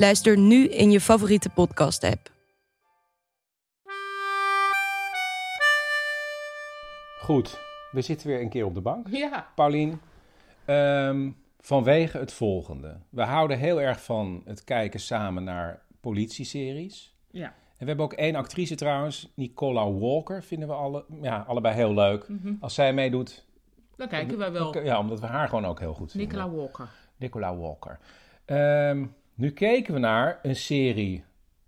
Luister nu in je favoriete podcast-app. Goed, we zitten weer een keer op de bank. Ja. Paulien, ehm, vanwege het volgende. We houden heel erg van het kijken samen naar politieseries. Ja. En we hebben ook één actrice trouwens, Nicola Walker, vinden we alle, ja, allebei heel leuk. Als zij meedoet, Dan kijken wij wel. ja, omdat we haar gewoon ook heel goed vinden. Nicola Walker. Nicola Walker. Ehm, nu keken we naar een serie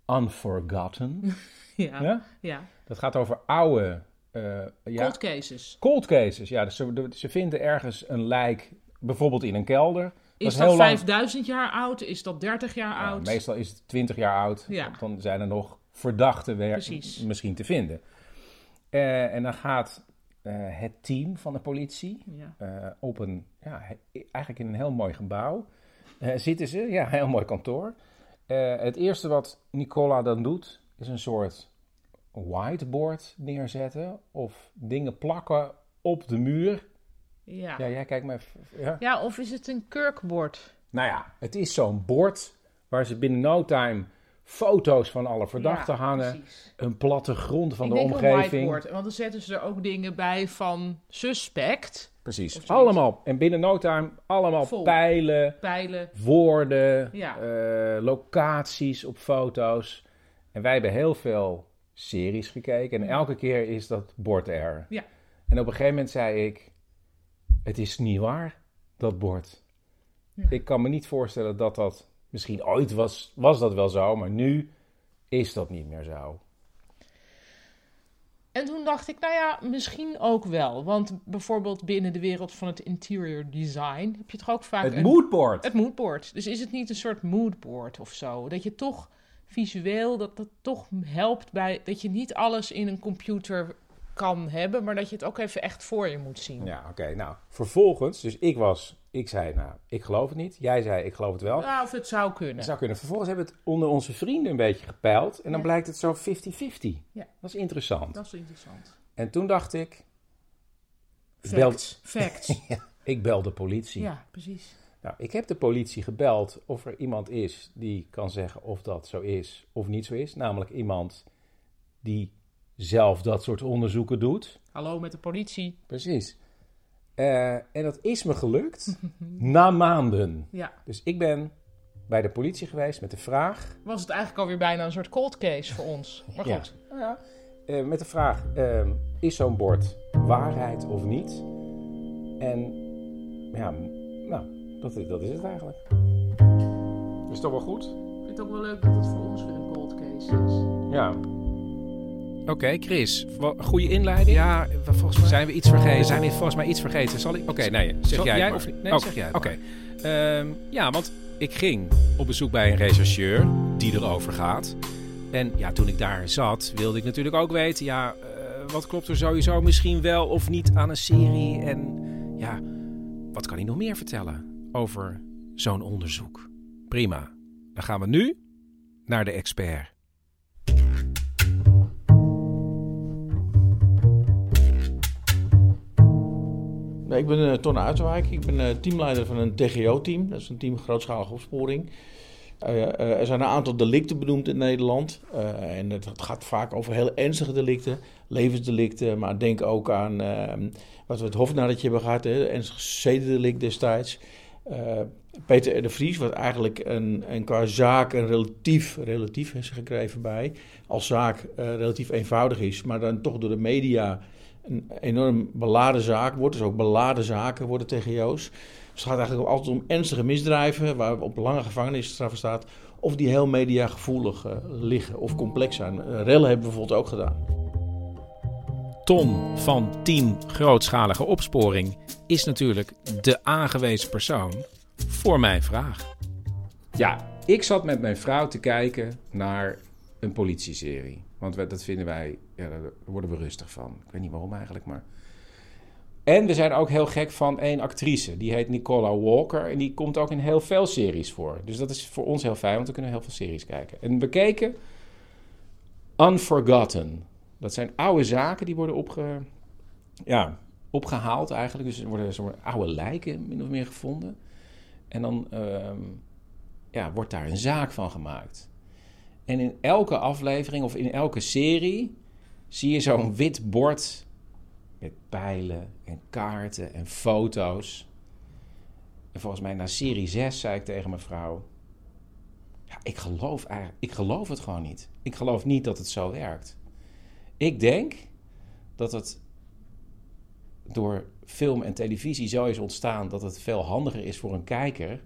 Unforgotten. Ja. ja? ja. Dat gaat over oude... eh, ja, Cold cases. Cold cases, ja. Dus ze, ze vinden ergens een lijk, bijvoorbeeld in een kelder. Is is dat lang- 5000 jaar oud? Is dat 30 jaar Ja, oud? meestal is het 20 jaar oud. Ja. Dan zijn er nog verdachten weer misschien te vinden. Eh, en dan gaat eh, het team van de politie Ja. op een, ja, eigenlijk in een heel mooi gebouw. Eh, zitten ze, ja, een heel mooi kantoor. Eh, het eerste wat Nicola dan doet, is een soort whiteboard neerzetten of dingen plakken op de muur. Ja. Ja, jij kijkt. Ja. Ja, of is het een kurkbord? Nou ja, het is zo'n bord waar ze binnen no time foto's van alle verdachten Ja, hangen. precies. Een plattegrond van Ik de denk een omgeving. whiteboard. Want dan zetten ze er ook dingen bij van suspect, Precies, allemaal. En binnen no time allemaal Vol. pijlen, pijlen. woorden, Ja. eh, locaties op foto's. En wij hebben heel veel series gekeken. En elke keer is dat bord er. Ja. En op een gegeven moment zei ik... Het is niet waar, dat bord. Ja. Ik kan me niet voorstellen dat dat... Misschien ooit was, was dat wel zo, maar nu is dat niet meer zo. En toen dacht ik, nou ja, misschien ook wel. Want bijvoorbeeld binnen de wereld van het interior design heb je toch ook vaak Het een- moodboard. Het moodboard. Dus is het niet een soort moodboard of zo? Dat je toch visueel, dat dat toch helpt bij... Dat je niet alles in een computer kan hebben, maar dat je het ook even echt voor je moet zien. Ja, oké. Nou, vervolgens, dus ik was... Ik zei, nou, ik geloof het niet. Jij zei, ik geloof het wel. Ja, of het zou kunnen. Dat zou kunnen. Vervolgens hebben we het onder onze vrienden een beetje gepeild. En dan Ja. blijkt het zo 50-50. Ja. Dat is interessant. Dat is interessant. En toen dacht ik, Bel- Facts. Facts. ik bel de politie. ja, precies. Nou, ik heb de politie gebeld of er iemand is die kan zeggen of dat zo is of niet zo is. Namelijk iemand die zelf dat soort onderzoeken doet. Hallo met de politie. Precies. Eh, en dat is me gelukt na maanden. Ja. Dus ik ben bij de politie geweest met de vraag... Was het eigenlijk alweer bijna een soort cold case voor ons. Maar Ja. goed. Nou ja, eh, met de vraag: ehm, is zo'n bord waarheid of niet? En ja, nou, dat, is- dat is het eigenlijk. Is toch wel goed? Ik vind het ook wel leuk dat het voor ons weer een cold case is. Ja. Oké, Chris, goede inleiding. Ja, we- volgens mij Zijn we iets vergeten? we zijn hier volgens mij iets vergeten. Zal ik? Oké, nee, zeg Zal- jij, of? Nee, Oh, zeg jij Oké. Ehm, ja, want ik ging op bezoek bij een rechercheur die erover gaat. En ja, toen ik daar zat, wilde ik natuurlijk ook weten... ja, eh, wat klopt er sowieso misschien wel of niet aan een serie? En ja, wat kan hij nog meer vertellen over zo'n onderzoek? Prima. Dan gaan we nu naar de expert. Ik ben uh, Ton. Ik ben eh, teamleider van een TGO-team. Dat is een team grootschalige opsporing. Eh, er zijn een aantal delicten benoemd in Nederland. En het, gaat vaak over heel ernstige delicten, levensdelicten. Maar denk ook aan eh, wat we het hofnadertje hebben gehad, hè, ernstig zedendelict destijds. Peter de Vries, wat eigenlijk een, een qua zaak een relatief, relatief is gekregen bij, als zaak relatief eenvoudig is, maar dan toch door de media een enorm beladen zaak wordt. Dus ook beladen zaken worden tegen Joost. Dus het gaat eigenlijk altijd om ernstige misdrijven, waar op lange gevangenisstraffen staat, of die heel mediagevoelig uh, liggen of complex zijn. Uh, rellen hebben we bijvoorbeeld ook gedaan. Ton van Team Grootschalige Opsporing is natuurlijk de aangewezen persoon voor mijn vraag. Ja, ik zat met mijn vrouw te kijken naar een politieserie. Want dat vinden wij, ja, daar worden we rustig van. Ik weet niet waarom eigenlijk, maar... En we zijn ook heel gek van één actrice. Die heet Nicola Walker. En die komt ook in heel veel series voor. Dus dat is voor ons heel fijn, want we kunnen heel veel series kijken. En we keken Unforgotten. Dat zijn oude zaken die worden opge, ja, opgehaald eigenlijk. Dus er worden oude lijken min of meer gevonden. En dan ehm, ja, wordt daar een zaak van gemaakt. En in elke aflevering of in elke serie zie je zo'n wit bord met pijlen en kaarten en foto's. En volgens mij na serie 6 zei ik tegen mijn vrouw: ja, ik geloof eigenlijk, ik geloof het gewoon niet. Ik geloof niet dat het zo werkt. Ik denk dat het door film en televisie zo is ontstaan dat het veel handiger is voor een kijker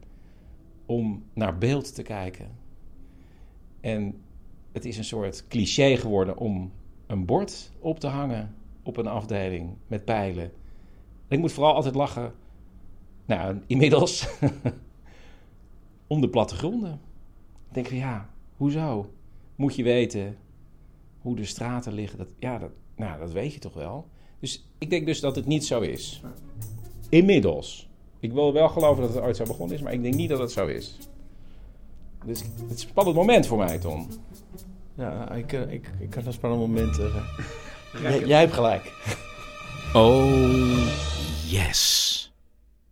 om naar beeld te kijken. En het is een soort cliché geworden om een bord op te hangen op een afdeling met pijlen. ik moet vooral altijd lachen. Nou, inmiddels om de plattegronden. Ik denk van ja, hoezo? Moet je weten hoe de straten liggen? Dat, ja, dat, nou, dat weet je toch wel. Dus ik denk dus dat het niet zo is. Inmiddels. Ik wil wel geloven dat het ooit zo begonnen is, maar ik denk niet dat het zo is. Dus het is een spannend moment voor mij, Tom. Ja, ik, eh, ik, ik kan een spannend moment. Uh, jij, jij hebt gelijk. Oh, yes.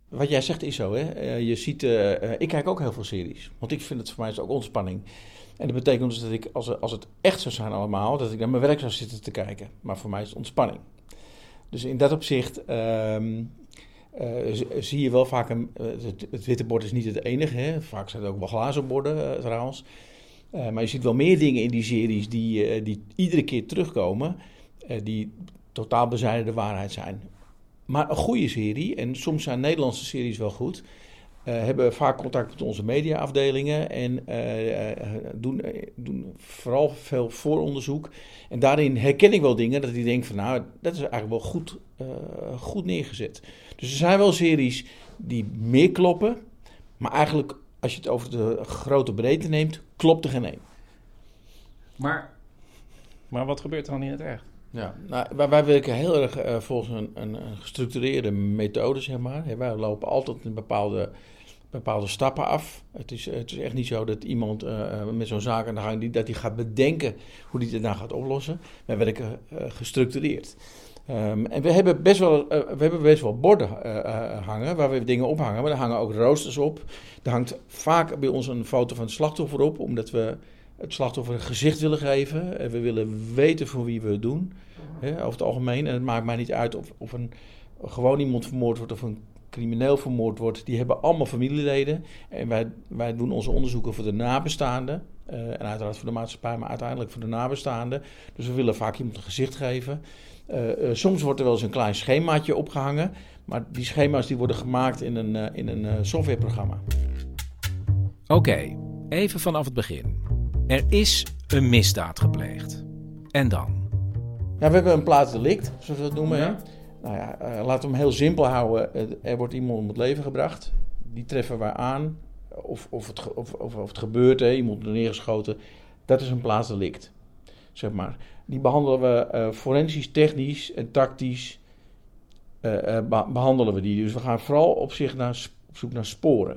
Wat jij zegt is zo, hè? Eh, je ziet, uh, ik kijk ook heel veel series. Want ik vind het voor mij ook ontspanning. En dat betekent dus dat ik, als, als het echt zou zijn allemaal, dat ik naar mijn werk zou zitten te kijken. Maar voor mij is het ontspanning. Dus in dat opzicht ehm, uh, zie je wel vaak, een, het, het, witte bord is niet het enige. Hè? Vaak zijn het ook wel glazen borden uh, trouwens. Maar je ziet wel meer dingen in die series die, die iedere keer terugkomen. die totaal bezijden de waarheid zijn. Maar een goede serie, en soms zijn Nederlandse series wel goed. Hebben vaak contact met onze mediaafdelingen en doen, doen vooral veel vooronderzoek. En daarin herken ik wel dingen dat ik denk van nou, dat is eigenlijk wel goed, goed neergezet. Dus er zijn wel series die meer kloppen. Maar eigenlijk, als je het over de grote breedte neemt, klopt er geen één. Maar, maar wat gebeurt er dan in het echt? Ja, nou, wij, wij werken heel erg uh, volgens een, een, een, gestructureerde methode, zeg maar. wij lopen altijd een bepaalde, bepaalde stappen af. Het is, het is echt niet zo dat iemand uh, met zo'n zaak aan de gang... Dat hij gaat bedenken hoe hij daarna gaat oplossen. Wij werken uh, gestructureerd. Um, en we hebben best wel, we hebben best wel borden hangen waar we dingen ophangen. Maar er hangen ook roosters op. Er hangt vaak bij ons een foto van het slachtoffer op, omdat we het slachtoffer een gezicht willen geven. En we willen weten voor wie we het doen, hè, over het algemeen. En het maakt mij niet uit of, of een gewoon iemand vermoord wordt of een crimineel vermoord wordt. Die hebben allemaal familieleden. En wij, wij doen onze onderzoeken voor de nabestaanden. en uiteraard voor de maatschappij, maar uiteindelijk voor de nabestaanden. Dus we willen vaak iemand een gezicht geven. Uh, soms wordt er wel eens een klein schemaatje opgehangen. Maar die schema's die worden gemaakt in een, in een softwareprogramma. Oké, okay, even vanaf het begin. Er is een misdaad gepleegd. En dan? Ja, we hebben een plaatsdelict, zoals we dat noemen. Ja. Nou ja, laten we hem heel simpel houden. Er wordt iemand om het leven gebracht. Die treffen wij aan. Of, of, het, of, of, het gebeurt, hè, iemand er neergeschoten. Dat is een plaatsdelict. Zeg maar die behandelen we uh, forensisch, technisch en tactisch. Uh, behandelen we die. Dus we gaan vooral op, zich naar, op zoek naar sporen.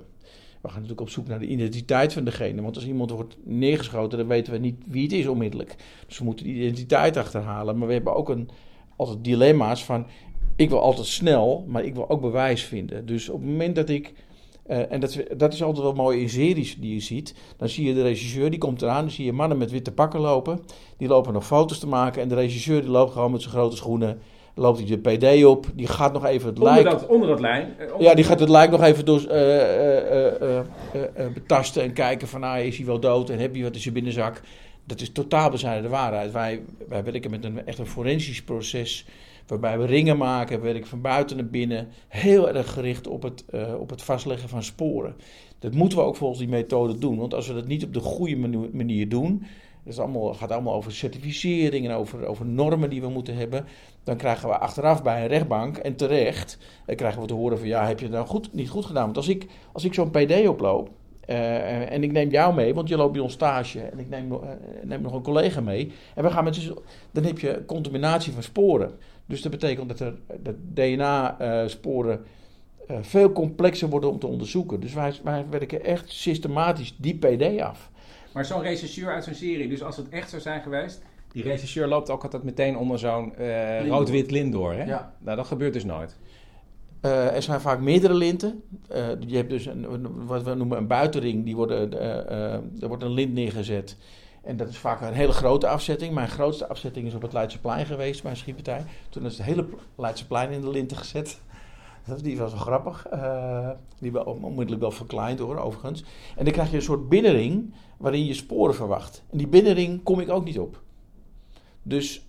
We gaan natuurlijk op zoek naar de identiteit van degene. Want als iemand wordt neergeschoten, dan weten we niet wie het is onmiddellijk. Dus we moeten die identiteit achterhalen. Maar we hebben ook een, altijd dilemma's van... Ik wil altijd snel, maar ik wil ook bewijs vinden. Dus op het moment dat ik uh, en dat, dat, is altijd wel mooi in series die je ziet. Dan zie je de regisseur, die komt eraan. Dan zie je mannen met witte pakken lopen. Die lopen nog foto's te maken. En de regisseur die loopt gewoon met zijn grote schoenen. loopt hij de PD op. Die gaat nog even het Onder lijk... dat, onder dat lijn. eh, onder- Ja, die gaat het lijk nog even door, eh, eh, eh, eh, eh, eh, betasten en kijken van, ah, is hij wel dood en heb je wat in zijn binnenzak. Dat is totaal bezijden de waarheid. Wij, wij werken met een echt een forensisch proces, waarbij we ringen maken, werken van buiten naar binnen, heel erg gericht op het, eh, op het vastleggen van sporen. Dat moeten we ook volgens die methode doen, want als we dat niet op de goede manier doen, het allemaal, gaat allemaal over certificering en over, over normen die we moeten hebben. Dan krijgen we achteraf bij een rechtbank en terecht eh, krijgen we te horen van ja, heb je het nou goed, niet goed gedaan? Want als ik, als ik zo'n PD oploop eh, en ik neem jou mee, want je loopt bij ons stage en ik neem, neem nog een collega mee en we gaan met dan heb je contaminatie van sporen. Dus dat betekent dat er dat DNA-sporen eh, veel complexer worden om te onderzoeken. Dus wij, wij werken echt systematisch die PD af. Maar zo'n rechercheur uit zo'n serie, dus als het echt zou zijn geweest... Die rechercheur loopt ook altijd meteen onder zo'n eh, rood-wit lint door, hè? Ja. Nou, dat gebeurt dus nooit. Eh, er zijn vaak meerdere linten. Eh, je hebt dus een, een- wat we noemen een buitenring. Die worden, eh, eh, er wordt een lint neergezet. En dat is vaak een hele grote afzetting. Mijn grootste afzetting is op het Leidseplein geweest bij een schietpartij. Toen is het hele Leidseplein in de linten gezet. Die was wel grappig. Eh, die wel onmiddellijk wel verkleind hoor, overigens. En dan krijg je een soort binnenring waarin je sporen verwacht. En die binnenring kom ik ook niet op. Dus,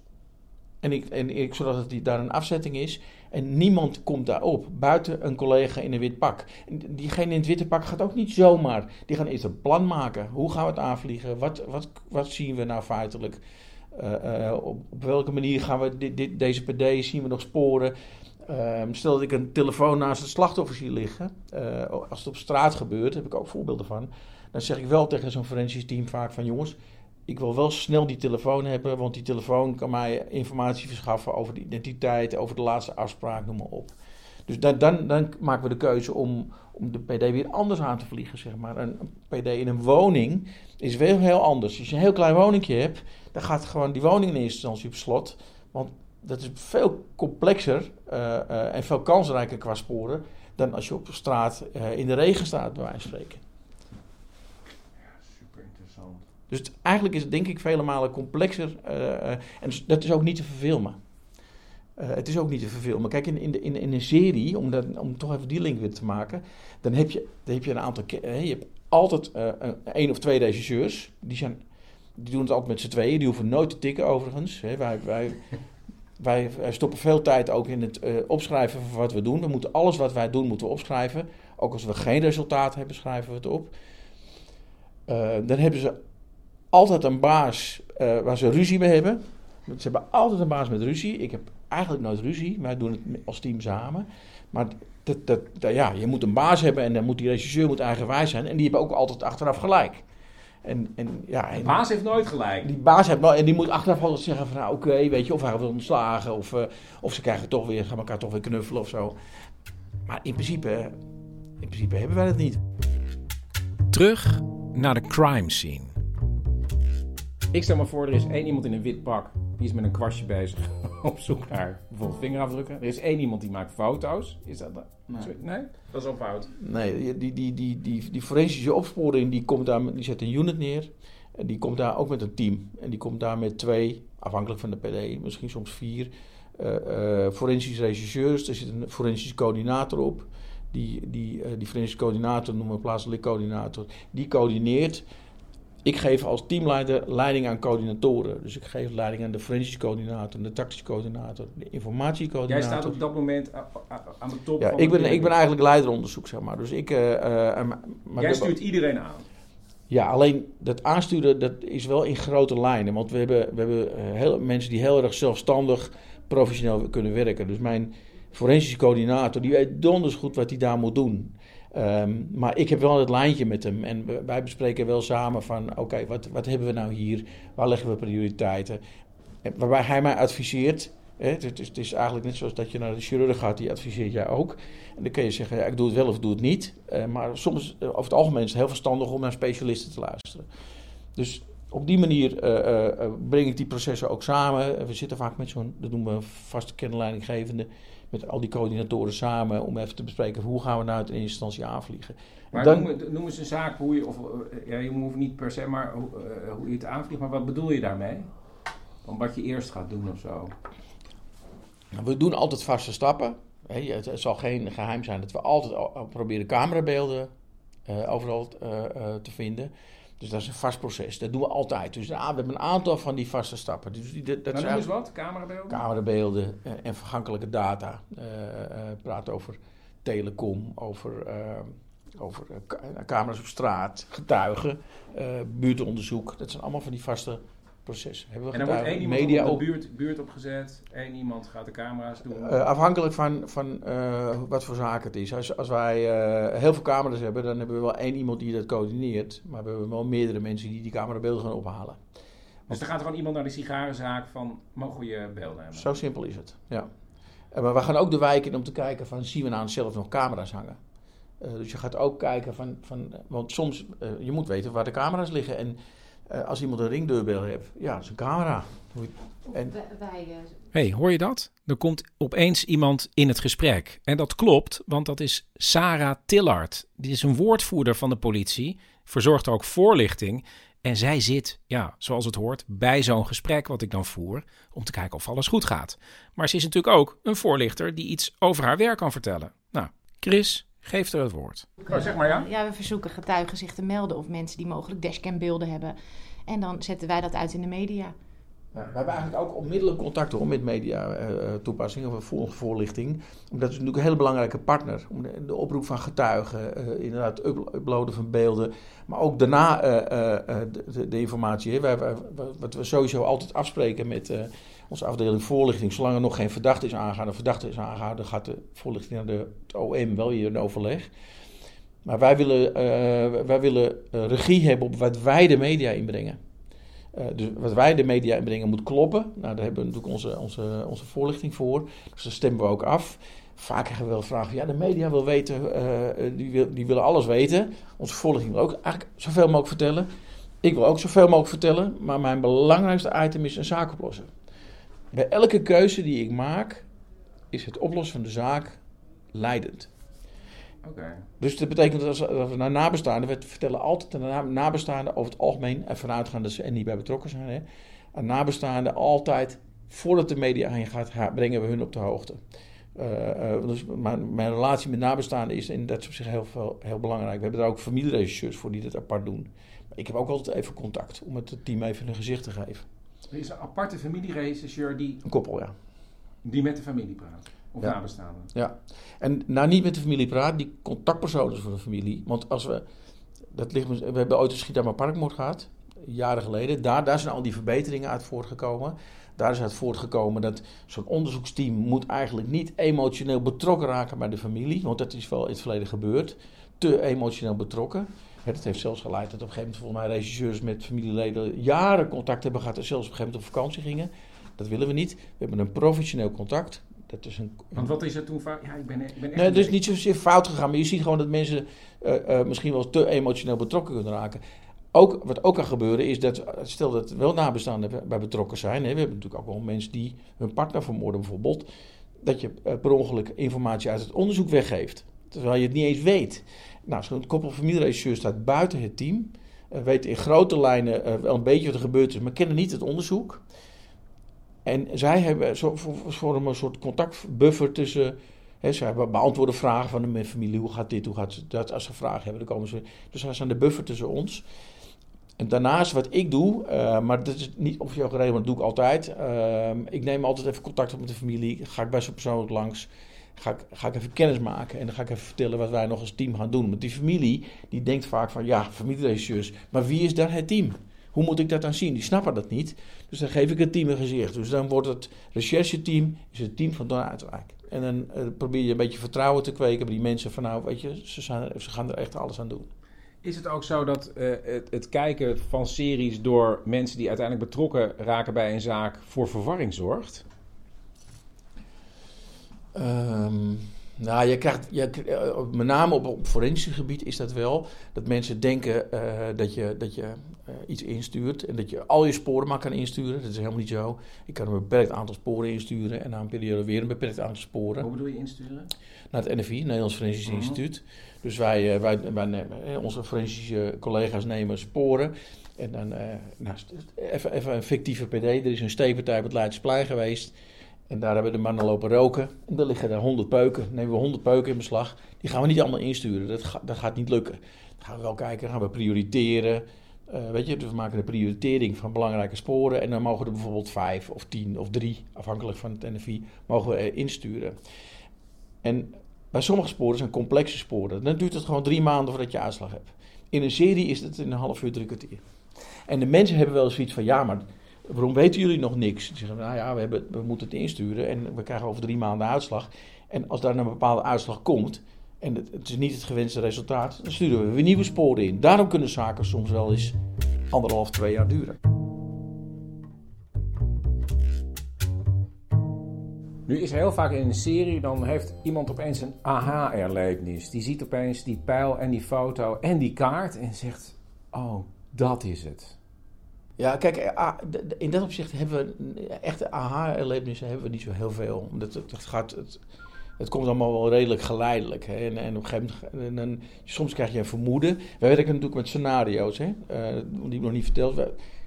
en ik, en ik zodat het daar een afzetting is. En niemand komt daarop, buiten een collega in een wit pak. En diegene in het witte pak gaat ook niet zomaar. Die gaan eerst een plan maken. Hoe gaan we het aanvliegen? Wat, wat, wat zien we nou feitelijk? Eh, eh, op, op welke manier gaan we dit, dit, deze PD, zien we nog sporen? Ehm, stel dat ik een telefoon naast het slachtoffer zie liggen. eh, als het op straat gebeurt, heb ik ook voorbeelden van. Dan zeg ik wel tegen zo'n forensisch team vaak van jongens, ik wil wel snel die telefoon hebben, want die telefoon kan mij informatie verschaffen over de identiteit, over de laatste afspraak, noem maar op. Dus dan, dan, dan maken we de keuze om, om de PD weer anders aan te vliegen, zeg maar. Een, PD in een woning is wel heel anders. Als je een heel klein woningje hebt, dan gaat gewoon die woning in eerste instantie op slot. Want dat is veel complexer eh, eh, en veel kansrijker qua sporen dan als je op straat eh, in de regen staat, bij wijze van spreken. Super interessant. Dus eigenlijk is het denk ik vele malen complexer. eh, eh, en dus dat is ook niet te verfilmen. Eh, het is ook niet te verfilmen. Kijk, in, in, in, een serie, om, om toch even die link weer te maken, dan heb je, dan heb je een aantal. je hebt altijd een, één of twee regisseurs. Die, zijn, die doen het altijd met z'n tweeën. Die hoeven nooit te tikken, overigens. Wij, wij, wij stoppen veel tijd ook in het opschrijven van wat we doen. We moeten alles wat wij doen, moeten opschrijven. Ook als we geen resultaat hebben, schrijven we het op. Dan hebben ze altijd een baas eh, waar ze ruzie mee hebben. Ze hebben altijd een baas met ruzie. Ik heb eigenlijk nooit ruzie. Wij doen het als team samen. Maar dat, dat, dat- ja, je moet een baas hebben en dan moet die regisseur moet eigenwijs zijn. En die hebben ook altijd achteraf gelijk. En, en, ja, De baas heeft nooit gelijk. die baas heeft nou, en die moet achteraf altijd zeggen van nou oké, weet je, of hij wordt ontslagen of, eh, of ze krijgen toch weer, gaan elkaar toch weer knuffelen of zo. Maar in principe, in principe hebben wij dat niet. Terug naar de crime scene. Ik stel me voor, er is één iemand in een wit pak. Die is met een kwastje bezig op zoek naar bijvoorbeeld vingerafdrukken. Er is één iemand die maakt foto's. Is dat? Nee. Nee? Dat is wel fout. Nee, die, die, die, die, die forensische opsporing die komt daar, met- die zet een unit neer. En die komt daar ook met een team. En die komt daar met twee, afhankelijk van de PD, misschien soms vier, eh eh forensische regisseurs. Er zit een forensische coördinator op. Die, die, eh, die forensische coördinator noemen we plaatselijk coördinator. Die coördineert. Ik geef als teamleider leiding aan coördinatoren. Dus ik geef leiding aan de forensische coördinator, de tactische coördinator, de Jij informatiecoördinator. staat op dat moment aan de top Ja, van ik de ben, ik ben eigenlijk leideronderzoek, zeg maar. Dus ik... eh, eh, maar Jij stuurt iedereen aan. Ja, alleen dat aansturen, dat is wel in grote lijnen. Want we hebben, we hebben eh, heel, mensen die heel erg zelfstandig, professioneel kunnen werken. Dus mijn forensische coördinator, die weet donders goed wat hij daar moet doen. Ehm, maar ik heb wel het lijntje met hem. En wij bespreken wel samen van, oké, wat, wat hebben we nou hier? Waar leggen we prioriteiten? En waarbij hij mij adviseert. Het, is, het is eigenlijk net zoals dat je naar de chirurg gaat, die adviseert jij ook. En dan kun je zeggen, ja, ik doe het wel of doe het niet. Eh, maar soms, eh, over het algemeen, is het heel verstandig om naar specialisten te luisteren. Dus op die manier eh, eh, eh, breng ik die processen ook samen. Eh, We zitten vaak met zo'n, dat noemen we vaste kernleidinggevende, met al die coördinatoren samen om even te bespreken hoe gaan we nou het in eerste instantie aanvliegen. Maar Dan- noem, noem eens een zaak hoe je, of eh, ja, je hoeft niet per se, maar hoe, eh, hoe je het aanvliegt. Maar wat bedoel je daarmee? Van wat je eerst gaat doen of zo. We doen altijd vaste stappen. Het, het zal geen geheim zijn dat we altijd al- proberen camerabeelden eh, overal te vinden. Dus dat is een vast proces. Dat doen we altijd. Dus ah, we hebben een aantal van die vaste stappen. Dus die, dat, dat Maar is noem eens eigenlijk wat, camerabeelden? camerabeelden eh, en vergankelijke data. Eh, praat over telecom, over, over camera's op straat, getuigen, buurtonderzoek. Dat zijn allemaal van die vaste Hebben we En dan wordt één iemand media op de buurt, buurt opgezet, één iemand gaat de camera's doen. Eh, afhankelijk van, van eh, wat voor zaak het is. Als, als wij eh, heel veel camera's hebben, dan hebben we wel één iemand die dat coördineert. Maar we hebben wel meerdere mensen die die camerabeelden gaan ophalen. dus dan gaat er gewoon iemand naar de sigarenzaak van, mogen we je beelden hebben? Zo simpel is het, ja. Maar we gaan ook de wijk in om te kijken van, zien we nou zelf nog camera's hangen? Dus je gaat ook kijken van, van want soms, eh, je moet weten waar de camera's liggen. En eh, als iemand een ringdeurbel heeft, ja, dat is een camera. En, hey, hoor je dat? Er komt opeens iemand in het gesprek. En dat klopt, want dat is Sarah Tillard. Die is een woordvoerder van de politie, verzorgt ook voorlichting. En zij zit, ja, zoals het hoort, bij zo'n gesprek wat ik dan voer, om te kijken of alles goed gaat. Maar ze is natuurlijk ook een voorlichter die iets over haar werk kan vertellen. Nou, Chris, geef er het woord. Oh, zeg maar ja. Ja, we verzoeken getuigen zich te melden of mensen die mogelijk dashcambeelden hebben. En dan zetten wij dat uit in de media. We hebben eigenlijk ook onmiddellijk contact hoor, met media eh, eh, of voor, voorlichting. Omdat het natuurlijk een hele belangrijke partner. Om de, oproep van getuigen, eh, inderdaad up- uploaden van beelden. Maar ook daarna de, de- informatie. Wij, wij- wat we sowieso altijd afspreken met onze afdeling voorlichting. Zolang er nog geen verdachte is aangehouden, een verdachte is aangehouden, gaat de voorlichting naar de, het OM wel weer in overleg. Maar wij willen, wij willen regie hebben op wat wij de media inbrengen. Eh, dus wat wij de media inbrengen moet kloppen. Nou, daar hebben we natuurlijk onze, onze, onze voorlichting voor. Dus daar stemmen we ook af. Vaak krijgen we wel vragen. Ja, de media wil weten, eh, eh, die, wil, die willen alles weten. Onze voorlichting wil ook eigenlijk zoveel mogelijk vertellen. Ik wil ook zoveel mogelijk vertellen. Maar mijn belangrijkste item is een zaak oplossen. Bij elke keuze die ik maak, is het oplossen van de zaak leidend. Dus dat betekent dat als dat we naar nabestaanden, we vertellen altijd aan de na- nabestaanden over het algemeen, en vanuitgaan dat ze er niet bij betrokken zijn, hè, aan nabestaanden altijd, voordat de media heen gaat, brengen we hun op de hoogte. Eh, eh, dus mijn, mijn relatie met nabestaanden is in dat opzicht heel, veel- heel belangrijk. We hebben daar ook familieregisseurs voor die dit apart doen. Maar ik heb ook altijd even contact om het team even een gezicht te geven. Er is een aparte familieregisseur die, Een koppel, ja. die met de familie praat. Of Ja. nabestaanden. Ja, en nou niet met de familie praten, die contactpersoon is voor de familie. Want als we, dat ligt, we hebben ooit een Schiedammer Parkmoord gehad, jaren geleden. Daar, daar zijn al die verbeteringen uit voortgekomen. Daar is uit voortgekomen dat zo'n onderzoeksteam moet eigenlijk niet emotioneel betrokken raken bij de familie. Want dat is wel in het verleden gebeurd. Te emotioneel betrokken. Dat heeft zelfs geleid dat op een gegeven moment volgens mij regisseurs met familieleden jaren contact hebben gehad en zelfs op een gegeven moment op vakantie gingen. Dat willen we niet. We hebben een professioneel contact. Dat is een, Want wat is er toen? Ja, ik ben, ik ben echt Nee, het is niet zozeer fout gegaan, maar je ziet gewoon dat mensen eh, eh, misschien wel te emotioneel betrokken kunnen raken. Ook, wat ook kan gebeuren is dat, stel dat er wel nabestaanden bij- betrokken zijn, hè, we hebben natuurlijk ook wel mensen die hun partner vermoorden bijvoorbeeld, dat je eh, per ongeluk informatie uit het onderzoek weggeeft, terwijl je het niet eens weet. Nou, zo'n koppel familieregisseur staat buiten het team, weet in grote lijnen wel een beetje wat er gebeurd is, maar kennen niet het onderzoek. En zij hebben vormen een soort contactbuffer tussen. Hè, ze hebben beantwoorden vragen van de familie: hoe gaat dit, hoe gaat dat? Als ze vragen hebben, dan komen ze. Dus zij zijn de buffer tussen ons. En daarnaast wat ik doe, eh, maar dat is niet officieel geregeld, maar dat doe ik altijd. Eh, ik neem altijd even contact op met de familie. Ga ik bij ze persoonlijk langs. Ga ik, ga ik even kennis maken en dan ga ik even vertellen wat wij nog als team gaan doen. Want die familie, die denkt vaak van ja, familieregisseurs, maar wie is dan het team? Hoe moet ik dat dan zien? Die snappen dat niet. Dus dan geef ik het team een gezicht. Dus dan wordt het rechercheteam is het team van Don Uitwijk. En dan eh, probeer je een beetje vertrouwen te kweken bij die mensen van nou, weet je, ze, zijn, ze gaan er echt alles aan doen. Is het ook zo dat eh, het, het kijken van series door mensen die uiteindelijk betrokken raken bij een zaak voor verwarring zorgt? Ehm, nou, je krijgt, je, eh, met name op, op forensisch gebied is dat wel. Dat mensen denken dat je, dat je iets instuurt en dat je al je sporen maar kan insturen. Dat is helemaal niet zo. Ik kan een beperkt aantal sporen insturen en na een periode weer een beperkt aantal sporen. Hoe bedoel je insturen? Naar het NFI, Nederlands Forensisch Mhm. Instituut. Dus wij, eh, wij, wij nemen, eh, onze forensische collega's nemen sporen. En dan, eh, nou, even, even een fictieve PD. Er is een steekpartij op het Leidseplein geweest. En daar hebben de mannen lopen roken. En daar liggen er 100 peuken. Dan nemen we 100 peuken in beslag. Die gaan we niet allemaal insturen. Dat, ga- dat gaat niet lukken. Dan gaan we wel kijken, gaan we prioriteren. Eh, weet je, dus we maken een prioritering van belangrijke sporen. En dan mogen er bijvoorbeeld vijf of tien of drie, afhankelijk van het NFI, mogen we eh, insturen. En bij sommige sporen zijn complexe sporen. Dan duurt het gewoon drie maanden voordat je uitslag hebt. In een serie is het in een half uur, drie kwartier. En de mensen hebben wel zoiets van, ja, maar waarom weten jullie nog niks? Die zeggen, nou ja, we, hebben, we moeten het insturen en we krijgen over drie maanden uitslag. En als daar een bepaalde uitslag komt, en het, het is niet het gewenste resultaat, dan sturen we weer nieuwe sporen in. Daarom kunnen zaken soms wel eens anderhalf, twee jaar duren. Nu is heel vaak in een serie, dan heeft iemand opeens een aha-erlevenis. Die ziet opeens die pijl en die foto en die kaart en zegt, oh, dat is het. Ja, kijk, eh, ah, in dat opzicht hebben we echte aha-erlebnissen hebben we niet zo heel veel. Omdat het, het gaat, het, het komt allemaal wel redelijk geleidelijk. Hè? En, en op een gegeven moment, en, en soms krijg je een vermoeden. Wij werken natuurlijk met scenario's, hè? eh, die ik nog niet verteld.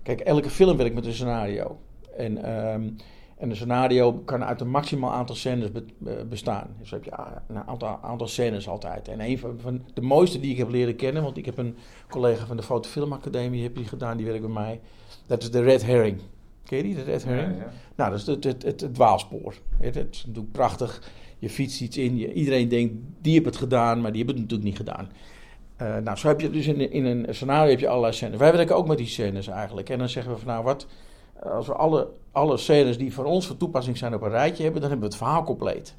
Kijk, elke film werkt met een scenario. En, ehm, en een scenario kan uit een maximaal aantal scènes be- be- bestaan. Dus heb je een aantal, aantal scènes altijd. En een van, van de mooiste die ik heb leren kennen, want ik heb een collega van de Fotofilmacademie heb die gedaan, die werkt bij mij. Dat is de Red Herring. Ken je die, de Red Herring? Ja, ja. Nou, dat is het, het, het, het dwaalspoor. Het, het is natuurlijk prachtig. Je fietst iets in. Je, iedereen denkt, die hebben het gedaan, maar die hebben het natuurlijk niet gedaan. Eh, nou, zo heb je dus in, in een scenario heb je allerlei scènes. Wij werken ook met die scènes eigenlijk. En dan zeggen we van, nou wat, als we alle, alle scènes die voor ons van toepassing zijn op een rijtje hebben, dan hebben we het verhaal compleet.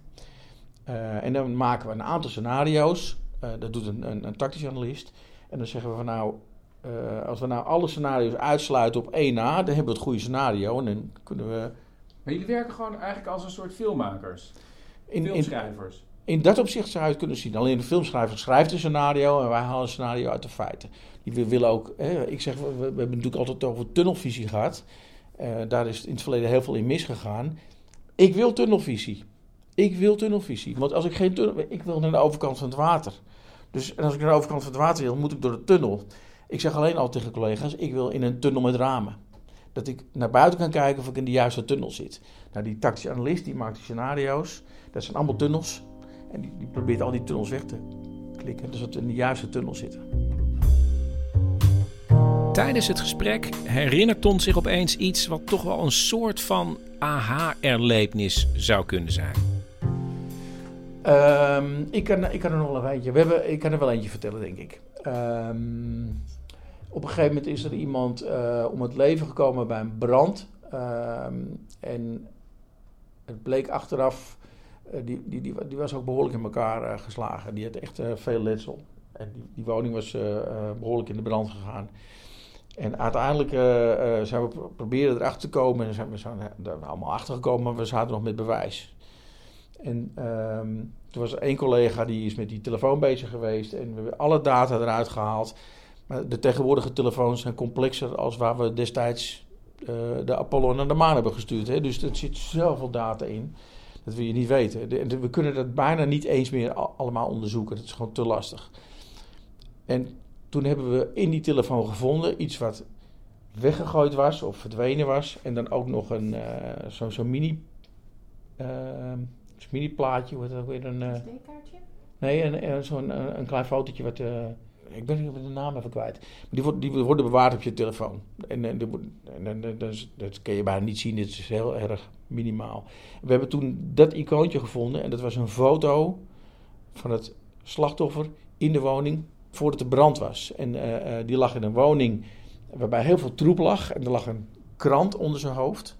Eh, en dan maken we een aantal scenario's. Eh, dat doet een, een, een tactisch analist. En dan zeggen we van, nou, als we nou alle scenario's uitsluiten op één na, dan hebben we het goede scenario. En dan kunnen we Maar jullie werken gewoon eigenlijk als een soort filmmakers, in, filmschrijvers. in dat opzicht zou je het kunnen zien. Alleen de filmschrijver schrijft een scenario en wij halen een scenario uit de feiten. Die we willen ook, hè, ik zeg, we, we hebben natuurlijk altijd over tunnelvisie gehad. Eh, daar is in het verleden heel veel in misgegaan. Ik wil tunnelvisie. Ik wil tunnelvisie. Want als ik geen tunnel, ik wil naar de overkant van het water. Dus en als ik naar de overkant van het water wil, moet ik door de tunnel. Ik zeg alleen al tegen collega's, ik wil in een tunnel met ramen. Dat ik naar buiten kan kijken of ik in de juiste tunnel zit. Nou, die tactische analist die maakt die scenario's. Dat zijn allemaal tunnels. En die, die probeert al die tunnels weg te klikken. Dus dat we in de juiste tunnel zitten. Tijdens het gesprek herinnert Ton zich opeens iets wat toch wel een soort van aha-erlevenis zou kunnen zijn. Ehm, ik, kan, ik kan er nog wel een eentje. We hebben, ik kan er wel eentje vertellen, denk ik. Ehm, op een gegeven moment is er iemand eh, om het leven gekomen bij een brand. Ehm, en het bleek achteraf, die, die, die, die was ook behoorlijk in elkaar eh, geslagen. Die had echt eh, veel letsel. En die, die woning was eh, eh, behoorlijk in de brand gegaan. En uiteindelijk eh, eh, zijn we pro- proberen erachter te komen. En zijn we zijn er allemaal achter gekomen, maar we zaten nog met bewijs. En ehm, toen was er één collega die is met die telefoon bezig geweest. En we hebben alle data eruit gehaald. Maar de tegenwoordige telefoons zijn complexer als waar we destijds eh, de Apollo naar de maan hebben gestuurd. Hè? Dus er zit zoveel data in. Dat wil je niet weten. We kunnen dat bijna niet eens meer al- allemaal onderzoeken. Dat is gewoon te lastig. En toen hebben we in die telefoon gevonden iets wat weggegooid was of verdwenen was. En dan ook nog een eh, zo'n zo'n mini, zo'n mini plaatje. Dat ook weer? Een, eh? Nee, een, een, zo'n eh, een, een klein fotootje wat... ik ben de naam even kwijt. Die, die worden bewaard op je telefoon. En, en, die dat, is- dat kun je bijna niet zien. Dit is heel erg minimaal. We hebben toen dat icoontje gevonden. En dat was een foto van het slachtoffer in de woning voordat de brand was. En eh, eh, die lag in een woning waarbij heel veel troep lag. En er lag een krant onder zijn hoofd.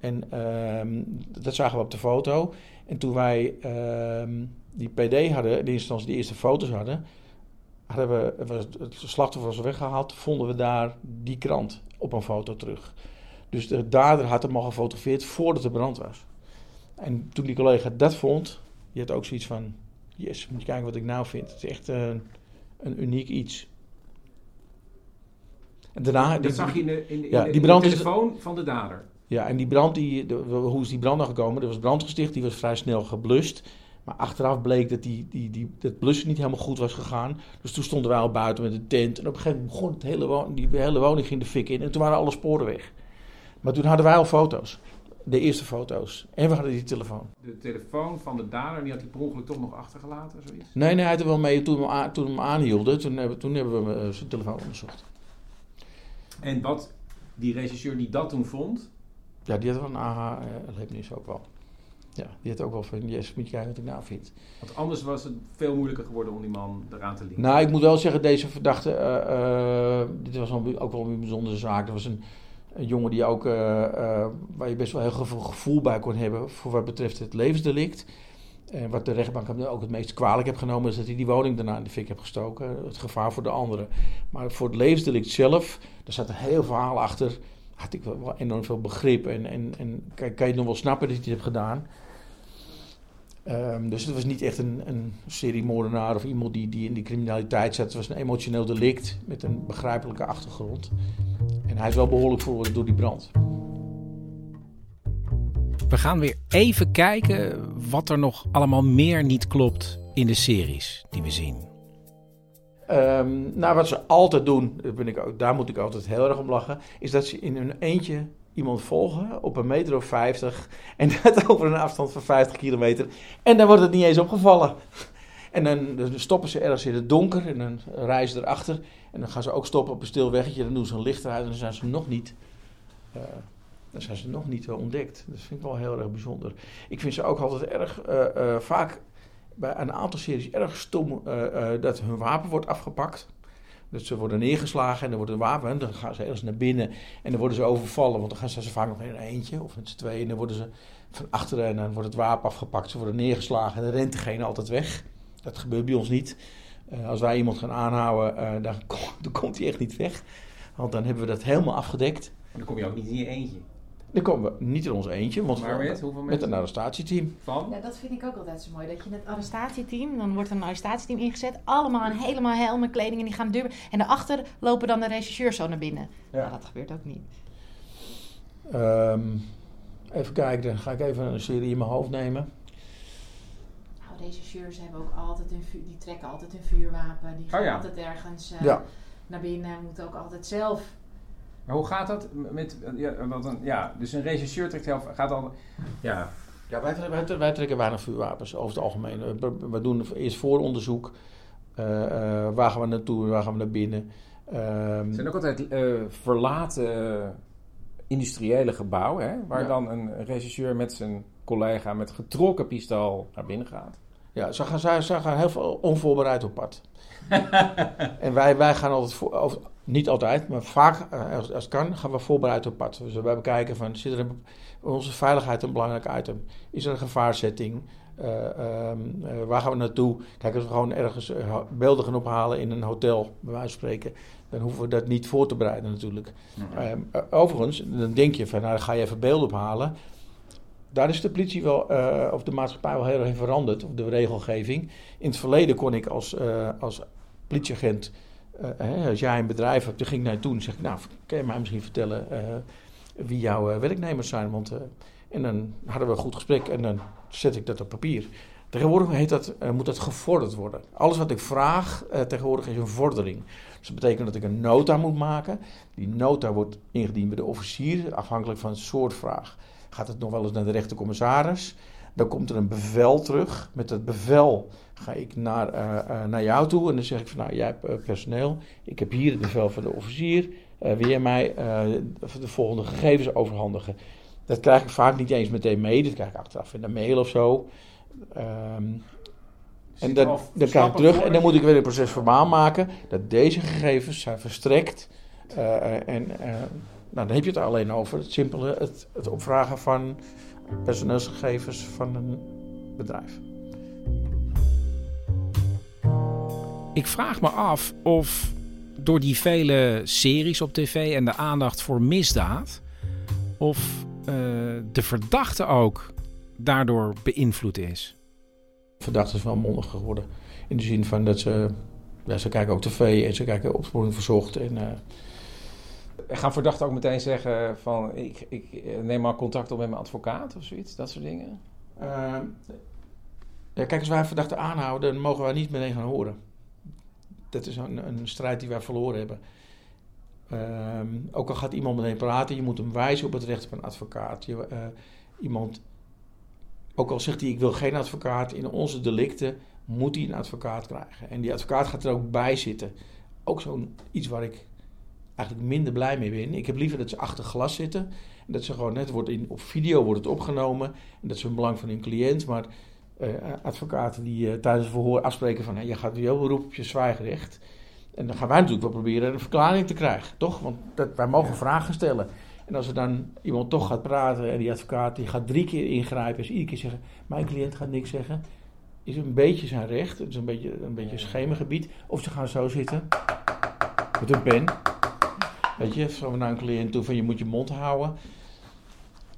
En ehm, dat zagen we op de foto. En toen wij ehm, die PD hadden, in eerste instantie de eerste foto's hadden, hadden we, het slachtoffer was weggehaald, vonden we daar die krant op een foto terug. Dus de dader had hem al gefotografeerd voordat de brand was. En toen die collega dat vond, die had ook zoiets van, yes, moet je kijken wat ik nou vind. Het is echt eh, een uniek iets. En daarna, dat die- zag je in de, in ja, in de- in is- telefoon van de dader. ja, en die brand, die, de- hoe is die brand nou gekomen? Er was brand gesticht, die was vrij snel geblust. Maar achteraf bleek dat die, die, die, dat blussen niet helemaal goed was gegaan. Dus toen stonden wij al buiten met een tent. En op een gegeven moment begon het hele, wo- die hele woning ging de fik in. En toen waren alle sporen weg. Maar toen hadden wij al foto's. de eerste foto's. En we hadden die telefoon. De telefoon van de dader, die had hij per ongeluk toch nog achtergelaten, zoiets? Nee, nee, hij had er wel mee toen we, hem toen we hem aanhielden. Toen hebben, toen hebben we eh, zijn telefoon onderzocht. En wat die regisseur die dat toen vond, Ja, die had wel een aha-erlevenis ook wel. Ja, die had ook wel van, yes, moet je kijken wat ik nou vind. want anders was het veel moeilijker geworden om die man eraan te linken. Nou, ik moet wel zeggen, deze verdachte, eh, eh, dit was ook wel een bijzondere zaak. Er was een, een jongen die ook, eh, waar je best wel heel veel gevoel bij kon hebben voor wat betreft het levensdelict. En wat de rechtbank hem ook het meest kwalijk heeft genomen, is dat hij die woning daarna in de fik heeft gestoken. Het gevaar voor de anderen. Maar voor het levensdelict zelf, daar zat een heel verhaal achter. Had ik wel, enorm veel begrip. En, en, en kan, kan je nog wel snappen dat hij het heeft gedaan. Ehm, dus het was niet echt een, een seriemoordenaar of iemand die, die in die criminaliteit zat. Het was een emotioneel delict met een begrijpelijke achtergrond. En hij is wel behoorlijk veroordeeld door die brand. We gaan weer even kijken wat er nog allemaal meer niet klopt in de series die we zien. Ehm, nou, wat ze altijd doen, daar, ben ik, daar moet ik altijd heel erg om lachen, is dat ze in hun eentje iemand volgen op een meter of 50 en dat over een afstand van 50 kilometer. En dan wordt het niet eens opgevallen. En dan, stoppen ze ergens in het donker en dan rijden ze erachter. En dan gaan ze ook stoppen op een stil weggetje. Dan doen ze een licht eruit en dan zijn ze nog niet, eh, dan zijn ze nog niet eh, ontdekt. Dat vind ik wel heel erg bijzonder. Ik vind ze ook altijd erg, eh, vaak bij een aantal series erg stom dat hun wapen wordt afgepakt. Dus ze worden neergeslagen en dan wordt een wapen. En dan gaan ze ergens naar binnen en dan worden ze overvallen. Want dan gaan ze ze vaak nog in een eentje of met z'n tweeën. En dan worden ze van achteren en dan wordt het wapen afgepakt. Ze worden neergeslagen en dan rent degene altijd weg. Dat gebeurt bij ons niet. Eh, als wij iemand gaan aanhouden, eh, dan, dan komt hij echt niet weg. Want dan hebben we dat helemaal afgedekt. En dan kom je ook niet in je eentje. Dan komen we niet in ons eentje, want Maar met hoeveel met mensen? een arrestatieteam. Van? Ja, dat vind ik ook altijd zo mooi. Dat je het arrestatieteam, dan wordt er een arrestatieteam ingezet. Allemaal in helemaal helmen, kleding en die gaan deur. En daarachter lopen dan de regisseurs zo naar binnen. Ja. Dat gebeurt ook niet. Ehm, even kijken, dan ga ik even een serie in mijn hoofd nemen. Nou, regisseurs hebben ook altijd een vuur, die trekken altijd een vuurwapen. Die gaan Oh ja. altijd ergens eh, Ja. naar binnen. Moeten ook altijd zelf. Maar hoe gaat dat met, ja, want een, ja, dus een regisseur trekt heel, gaat al, ja, Ja, wij, wij, wij trekken weinig vuurwapens over het algemeen. We, we doen eerst vooronderzoek. Eh, eh, waar gaan we naartoe, waar gaan we naar binnen. Het zijn ook altijd eh, verlaten industriële gebouwen, hè, waar Ja. dan een regisseur met zijn collega met getrokken pistool naar binnen gaat. ja, ze gaan, ze, ze gaan heel veel onvoorbereid op pad. en wij, wij gaan altijd, voor, over- niet altijd, maar vaak eh, als, als het kan, gaan we voorbereid op pad. Dus wij bekijken van, zit er onze veiligheid een belangrijk item? Is er een gevaarzetting? Eh, ehm, eh, waar gaan we naartoe? Kijk, als we gewoon ergens beelden gaan ophalen in een hotel, bij wijze van spreken, dan hoeven we dat niet voor te bereiden natuurlijk. Ehm, eh, overigens, dan denk je van, nou dan ga je even beelden ophalen. Daar is de politie wel, of de maatschappij wel heel erg veranderd, of de regelgeving. In het verleden kon ik als, als politieagent, hè, als jij een bedrijf hebt, dan ging ik naar je toe en zeg ik, nou, kan je mij misschien vertellen eh, wie jouw eh, werknemers zijn? Want, eh, en dan hadden we een goed gesprek en dan zet ik dat op papier. Tegenwoordig heet dat, eh, moet dat gevorderd worden. Alles wat ik vraag eh, tegenwoordig is een vordering. Dus dat betekent dat ik een nota moet maken. Die nota wordt ingediend bij de officier, afhankelijk van het soort vraag. Gaat het nog wel eens naar de rechtercommissaris? Dan komt er een bevel terug. Met dat bevel ga ik naar, eh, eh, naar jou toe en dan zeg ik van nou, jij hebt eh, personeel. Ik heb hier het bevel van de officier. Wil jij mij de volgende gegevens overhandigen? Dat krijg ik vaak niet eens meteen mee. Dat krijg ik achteraf in de mail of zo. Ehm, en dan, dan krijg ik terug en dan moet ik weer een proces verbaal maken dat deze gegevens zijn verstrekt. En nou, dan heb je het alleen over het simpele, het, het opvragen van personeelsgegevens van een bedrijf. Ik vraag me af of door die vele series op tv en de aandacht voor misdaad, of eh, de verdachte ook daardoor beïnvloed is. Verdachte is wel mondig geworden. In de zin van dat ze, ja, ze kijken ook tv en ze kijken opsporing verzocht. En, eh, Gaan verdachten ook meteen zeggen van, ik, ik neem maar contact op met mijn advocaat of zoiets, dat soort dingen? eh, ja, kijk, als wij een verdachte aanhouden, dan mogen wij niet meteen gaan horen. Dat is een, een strijd die wij verloren hebben. Ehm, ook al gaat iemand meteen praten, je moet hem wijzen op het recht op een advocaat. Je, eh, iemand, ook al zegt hij ik wil geen advocaat, in onze delicten moet hij een advocaat krijgen. En die advocaat gaat er ook bij zitten. Ook zo'n iets waar ik eigenlijk minder blij mee ben. Ik heb liever dat ze achter glas zitten. En dat ze gewoon net wordt in, op video wordt het opgenomen. En dat is een belang van hun cliënt. Maar advocaten die uh, tijdens het verhoor afspreken van... Hey, je gaat weer beroep op je zwijgrecht. En dan gaan wij natuurlijk wel proberen een verklaring te krijgen, toch? Want dat, wij mogen vragen stellen. En als er dan iemand toch gaat praten en die advocaat die gaat drie keer ingrijpen... en iedere keer zeggen, mijn cliënt gaat niks zeggen... is een beetje zijn recht. Het is een beetje een beetje schemergebied. Of ze gaan zo zitten met een pen... Weet je, zo naar een cliënt toe van je moet je mond houden.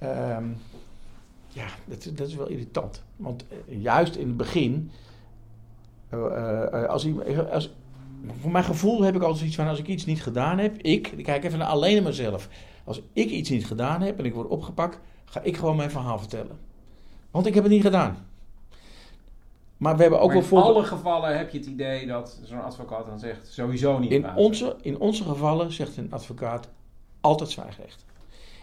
Um, ja, dat, dat, is wel irritant. Want uh, juist in het begin, uh, uh, als, als, voor mijn gevoel heb ik altijd zoiets van als ik iets niet gedaan heb, ik, ik kijk even naar alleen naar mezelf. Als ik iets niet gedaan heb en ik word opgepakt, ga ik gewoon mijn verhaal vertellen. Want ik heb het niet gedaan. Maar we hebben ook maar wel voor. In alle gevallen heb je het idee dat zo'n advocaat dan zegt sowieso niet. In onze, in onze gevallen zegt een advocaat altijd zwijgrecht.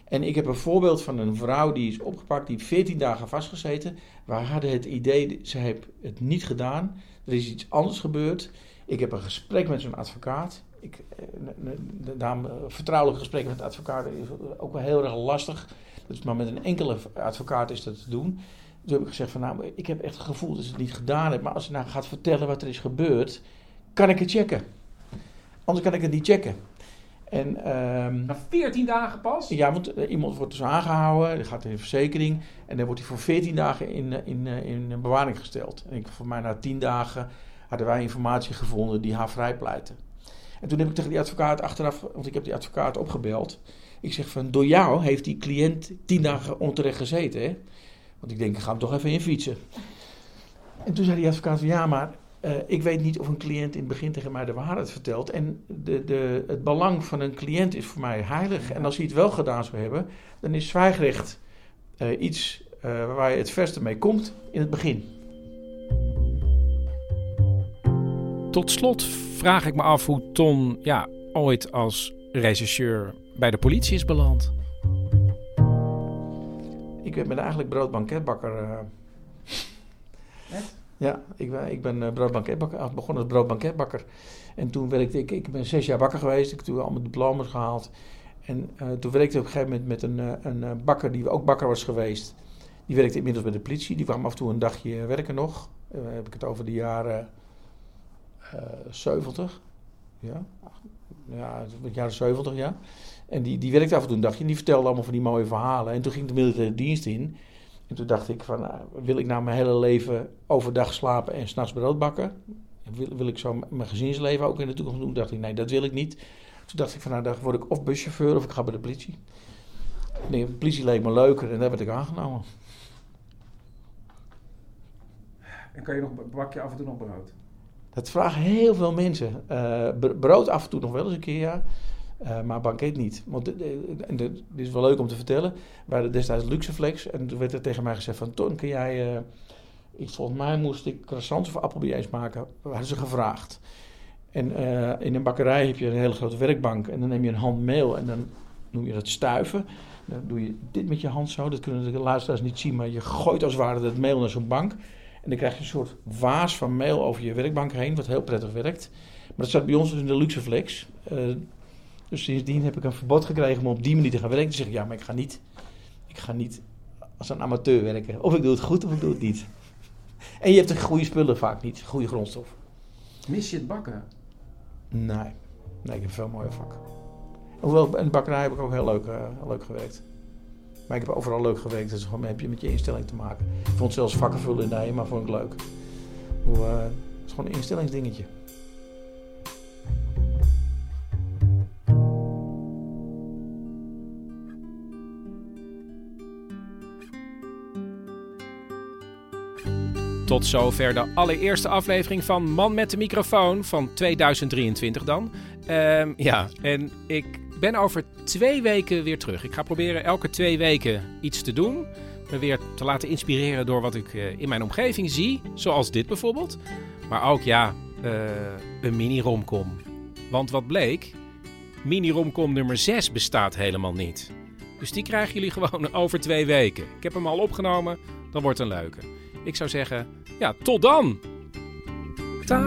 En ik heb een voorbeeld van een vrouw die is opgepakt, die 14 dagen vastgezeten. Wij hadden het idee, ze heeft het niet gedaan. Er is iets anders gebeurd. Ik heb een gesprek met zo'n advocaat. Ik, een vertrouwelijk gesprek met de advocaat is ook wel heel erg lastig. Dus maar met een enkele advocaat is dat te doen. Toen heb ik gezegd van nou, ik heb echt het gevoel dat ze het niet gedaan heeft. Maar als ze nou gaat vertellen wat er is gebeurd, kan ik het checken. Anders kan ik het niet checken. En, um, Na 14 dagen pas? Ja, want uh, iemand wordt dus aangehouden, die gaat in de verzekering. En dan wordt hij voor 14 dagen in, in, in, in bewaring gesteld. En ik, voor mij na 10 dagen hadden wij informatie gevonden die haar vrijpleiten. En toen heb ik tegen die advocaat achteraf, want ik heb die advocaat opgebeld. Ik zeg van, door jou heeft die cliënt 10 dagen onterecht gezeten, hè? Want ik denk, ik ga hem toch even in fietsen. En toen zei die advocaat van, ja, maar uh, ik weet niet of een cliënt in het begin tegen mij de waarheid vertelt. En de, de, het belang van een cliënt is voor mij heilig. En als hij het wel gedaan zou hebben, dan is zwijgrecht uh, iets uh, waar je het verste mee komt in het begin. Tot slot vraag ik me af hoe Ton ja, ooit als rechercheur bij de politie is beland. Ik ben eigenlijk broodbanketbakker. Echt? Ja, ik ben, ik ben broodbanketbakker. begonnen als broodbanketbakker. En toen werkte ik, ik ben zes jaar bakker geweest. Ik heb toen allemaal diploma's gehaald. En uh, toen werkte ik op een gegeven moment met een, een bakker die ook bakker was geweest. Die werkte inmiddels bij de politie. Die kwam af en toe een dagje werken nog. Heb ik het over de jaren uh, 70. Ja, ja, jaren 70, ja. En die, die werkte af en toe een dagje. En die vertelde allemaal van die mooie verhalen. En toen ging ik de militaire dienst in. En toen dacht ik van, nou, wil ik nou mijn hele leven overdag slapen en s'nachts brood bakken? Wil, wil ik zo mijn gezinsleven ook in de toekomst doen? Toen dacht ik, nee, dat wil ik niet. Toen dacht ik van, nou, dan word ik of buschauffeur of ik ga bij de politie. Nee, de politie leek me leuker en daar werd ik aangenomen. En kan je nog, bak je af en toe nog brood? Dat vragen heel veel mensen. Uh, brood af en toe nog wel eens een keer, ja. Uh, maar banket niet. Want dit is wel leuk om te vertellen. We hadden destijds Luxeflex. En toen werd er tegen mij gezegd van... Ton, kun jij... Uh, ik, volgens mij moest ik croissants of appelbeijes maken. We hadden ze gevraagd. En uh, in een bakkerij heb je een hele grote werkbank. En dan neem je een hand meel en dan noem je dat stuiven. Dan doe je dit met je hand zo. Dat kunnen de luisteraars niet zien. Maar je gooit als het ware dat meel naar zo'n bank. En dan krijg je een soort waas van meel over je werkbank heen. Wat heel prettig werkt. Maar dat staat bij ons dus in de Luxeflex. Dus sindsdien heb ik een verbod gekregen om op die manier te gaan werken. Toen zeg ik, ja, maar ik ga niet, ik ga niet als een amateur werken. Of ik doe het goed of ik doe het niet. En je hebt de goede spullen vaak niet, goede grondstof. Mis je het bakken? Nee, nee ik heb veel mooie vak. Hoewel, in de bakkerij heb ik ook heel leuk, uh, leuk gewerkt. Maar ik heb overal leuk gewerkt, dus gewoon heb je met je instelling te maken. Ik vond zelfs vakken vullen in de HEMA vond ik leuk. Hoe, uh, het is gewoon een instellingsdingetje. Tot zover de allereerste aflevering van Man met de microfoon van 2023 dan. Um, ja, en ik ben over twee weken weer terug. Ik ga proberen elke twee weken iets te doen. Me weer te laten inspireren door wat ik uh, in mijn omgeving zie. Zoals dit bijvoorbeeld. Maar ook, ja, uh, een mini-romcom. Want wat bleek? mini-romcom nummer 6 bestaat helemaal niet. Dus die krijgen jullie gewoon over twee weken. Ik heb hem al opgenomen, dan wordt een leuke. Ik zou zeggen, ja, tot dan! Ta